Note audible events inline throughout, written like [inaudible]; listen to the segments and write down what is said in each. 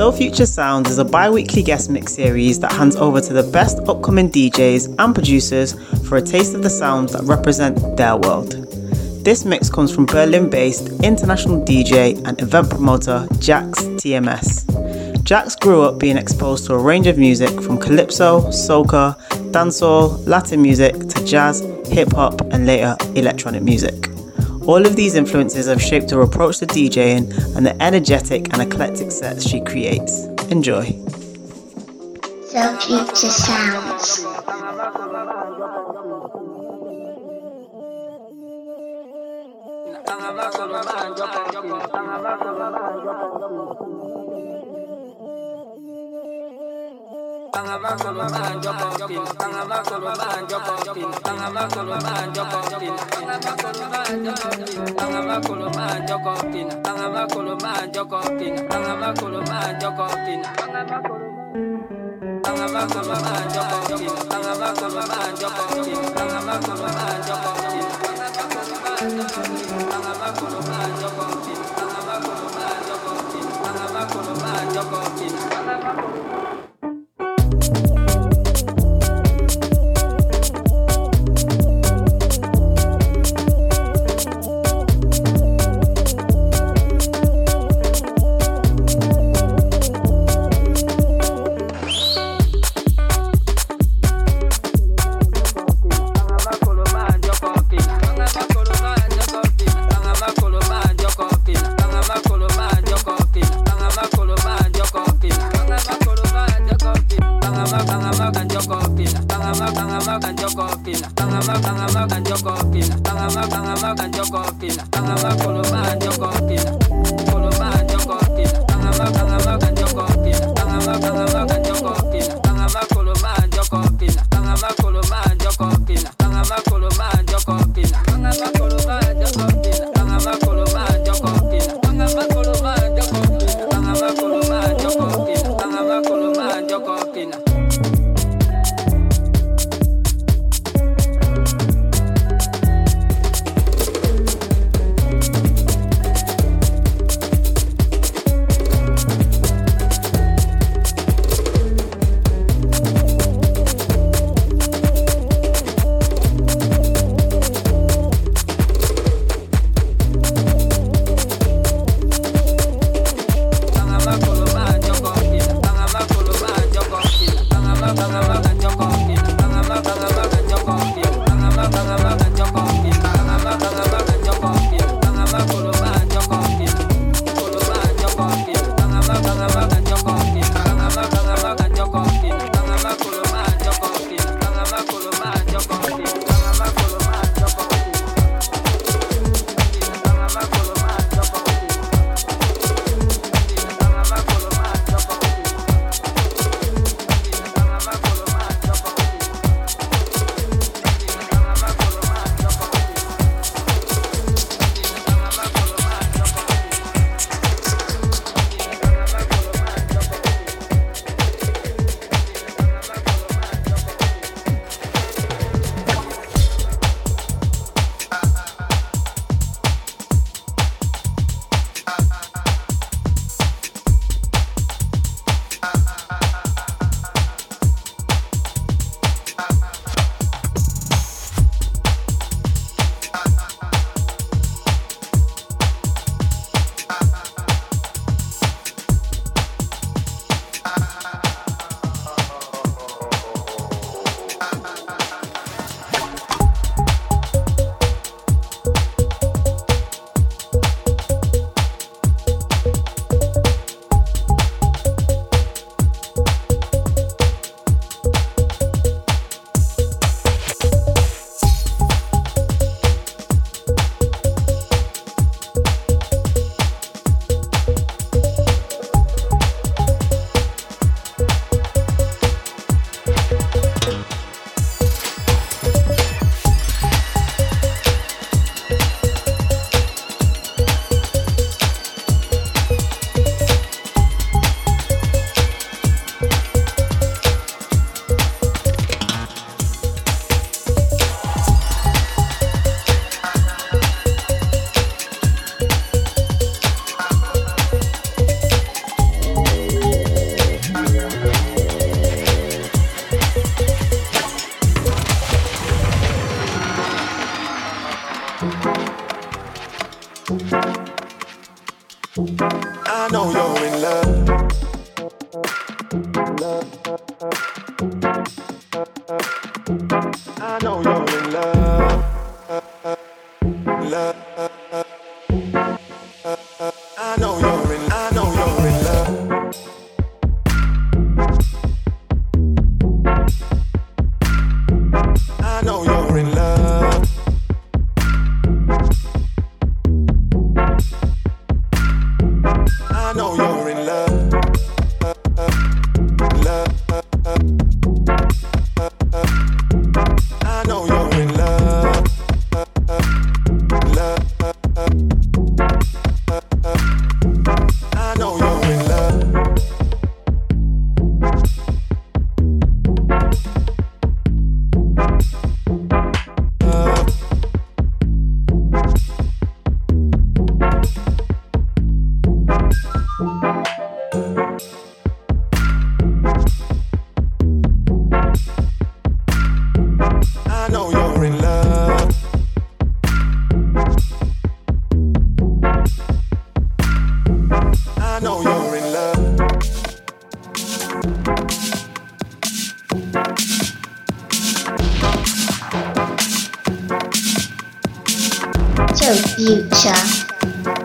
Soul Future Sounds is a bi weekly guest mix series that hands over to the best upcoming DJs and producers for a taste of the sounds that represent their world. This mix comes from Berlin based international DJ and event promoter Jax TMS. Jax grew up being exposed to a range of music from calypso, soca, dancehall, Latin music to jazz, hip hop, and later electronic music. All of these influences have shaped her approach to DJing and the energetic and eclectic sets she creates. Enjoy. Soul Future Sounds. [laughs] Tangama kolo copina, van a va, van a va, yo copina, van a va, van yo. the future.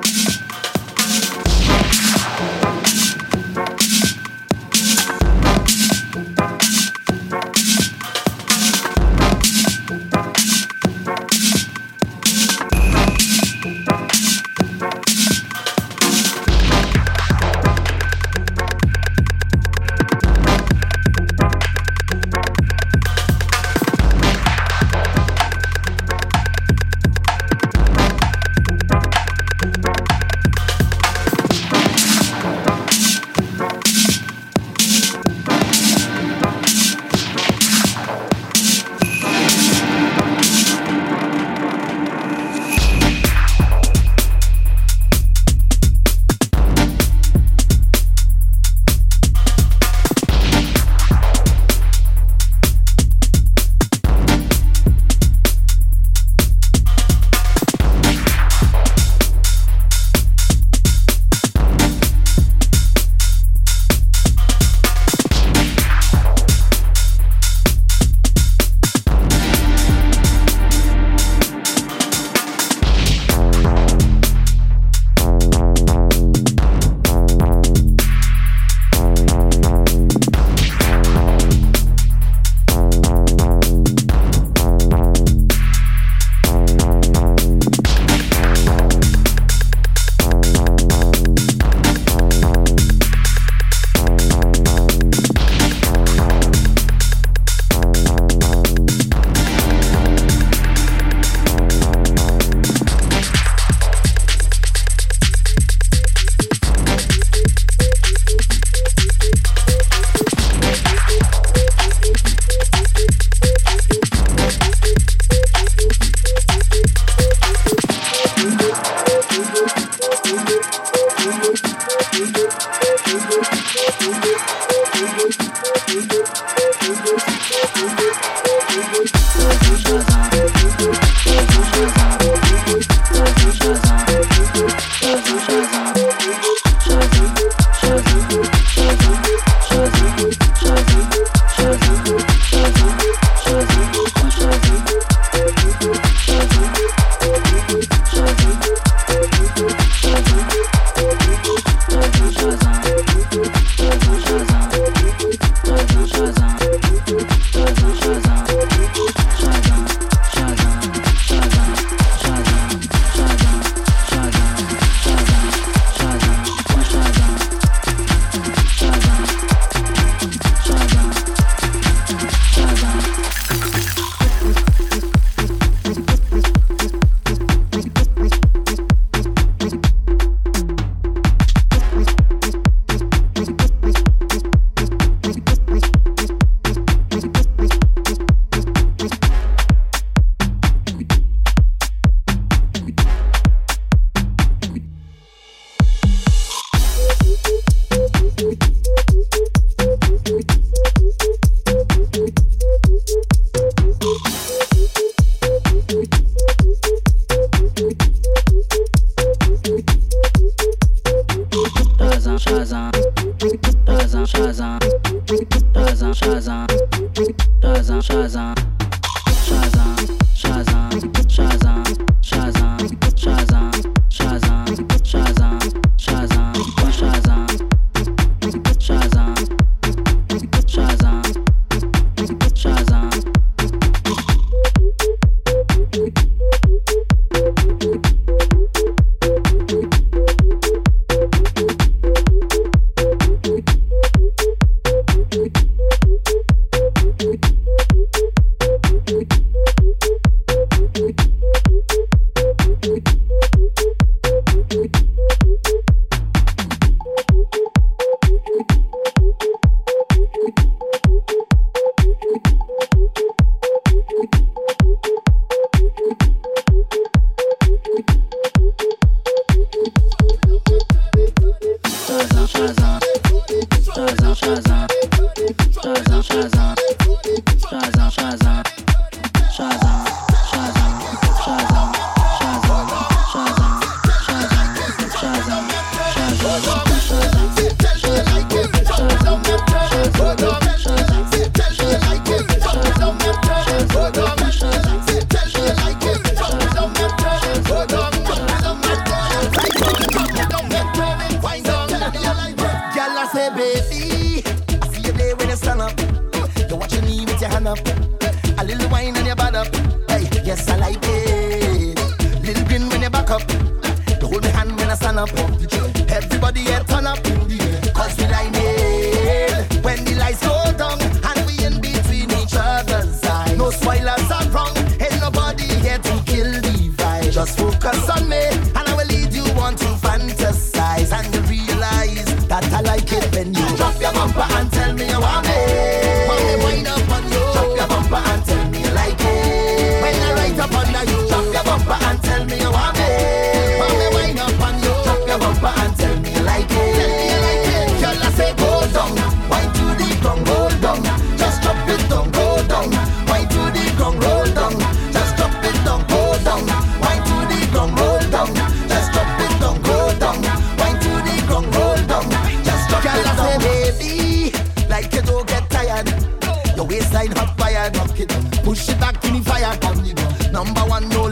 She back in the fire. Number one, no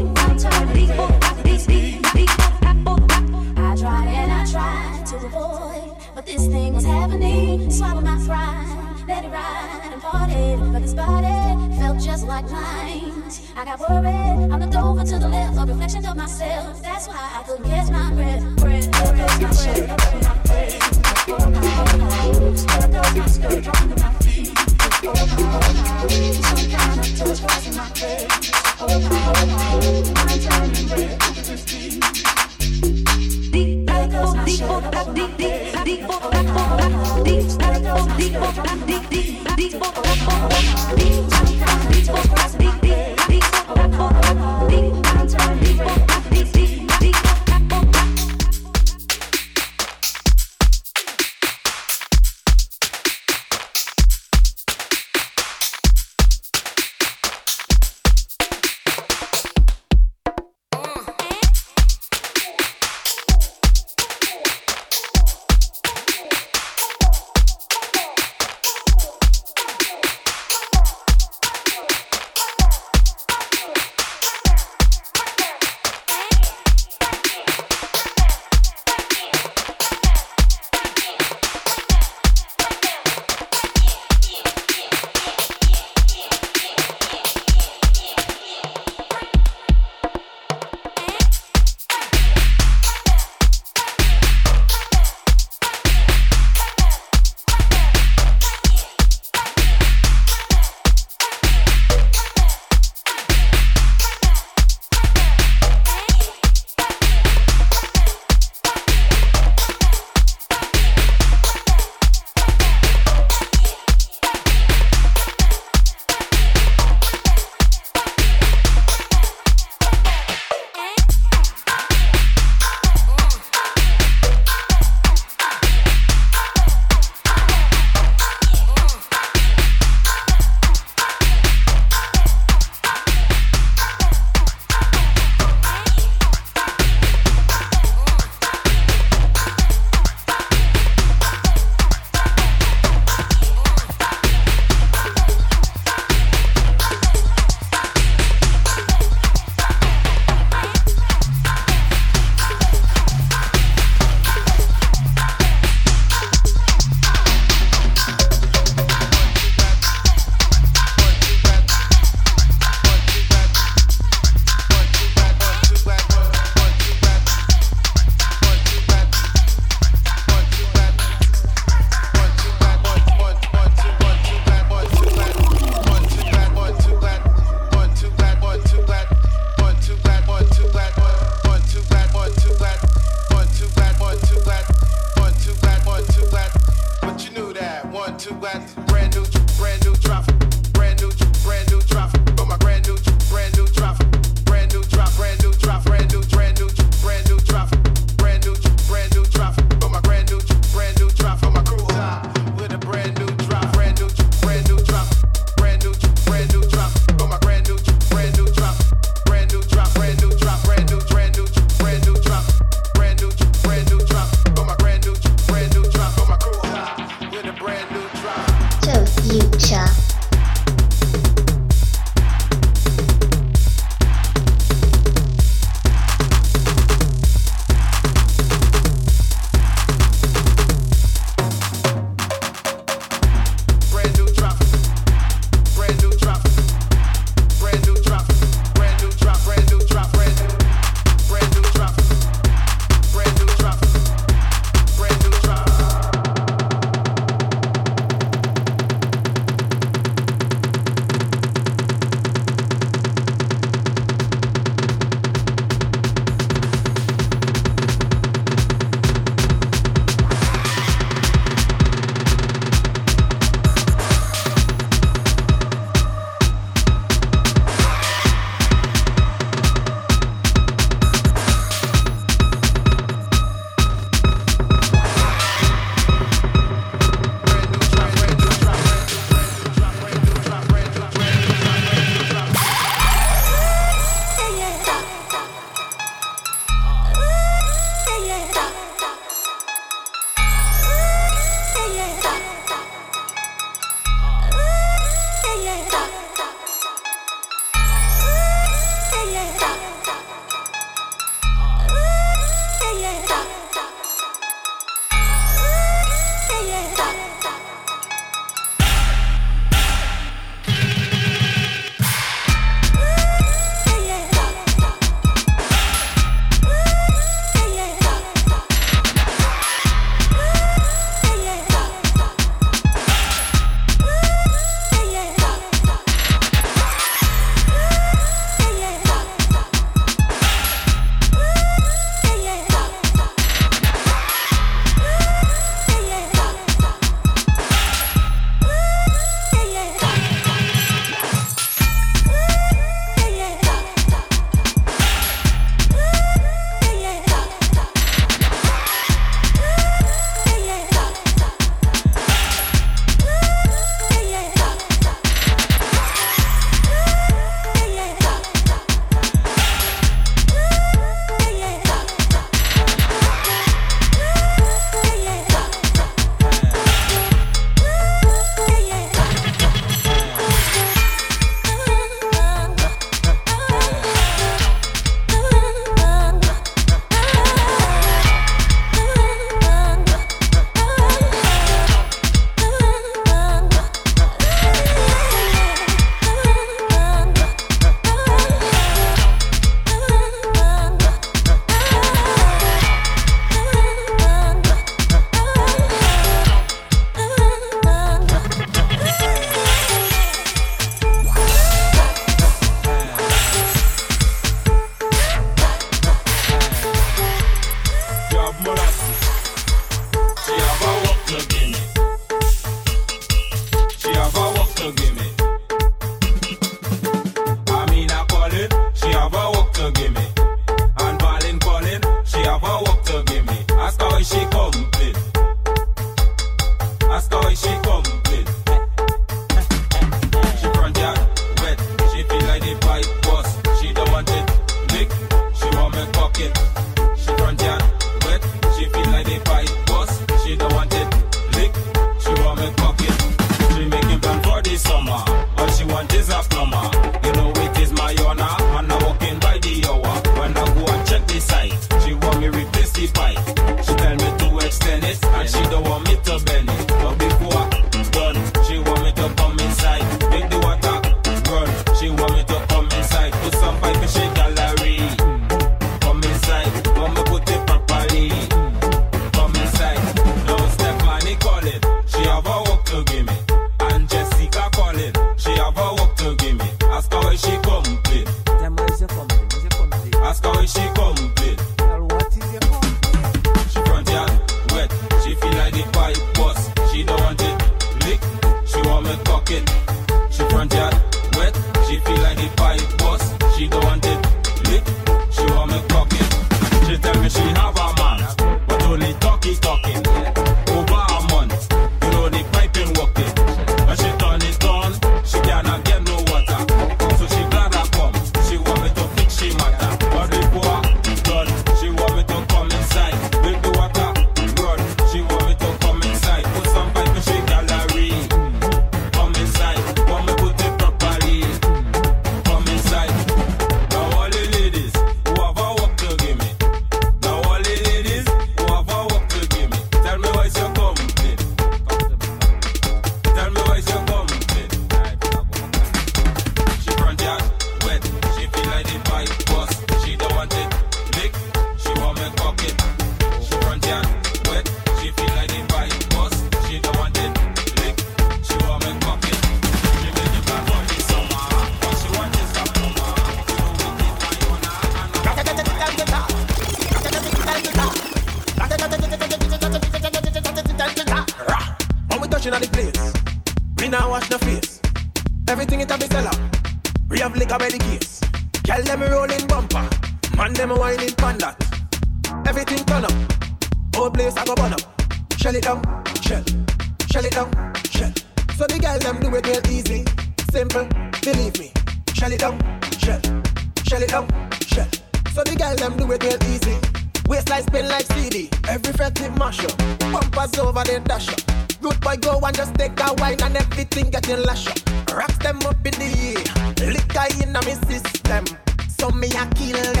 Liquor in my system. So me a kill them.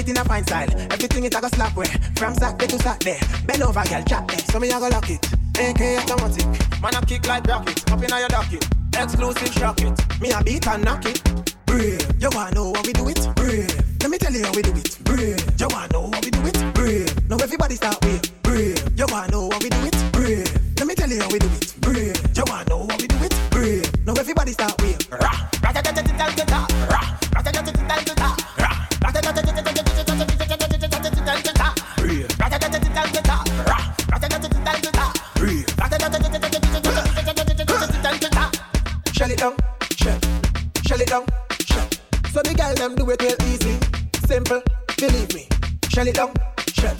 It in a fine style. Everything is a go slap way. From Saturday to Saturday. Bend over, girl, chat there. So me a go lock it. AK automatic. Man a kick like rocket. Up in your docket. Exclusive shock it. Me a beat and knock it. Brave. You wanna know how we do it? Brave. Let me tell you how we do it. Brave. You wanna know how we do it? Brave. Now everybody start with Shell it down, shell,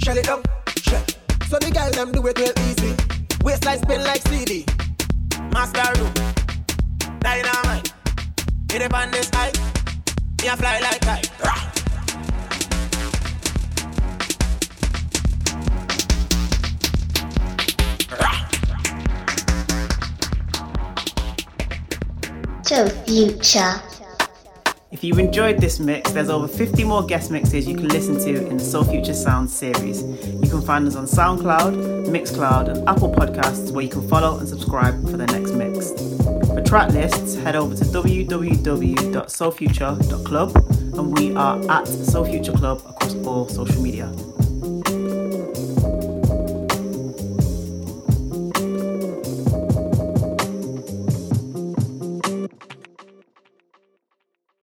shell it down, shell. So the girl them do it real easy. Waistline spin like CD. Master room, dynamite. Hit it on this high, me a fly like kite. Rah. So future. If you enjoyed this mix, there's over 50 more guest mixes you can listen to in the Soul Future Sound series. You can find us on SoundCloud, Mixcloud, and Apple Podcasts, where you can follow and subscribe for the next mix. For track lists, head over to www.soulfuture.club, and we are at Soul Future Club across all social media.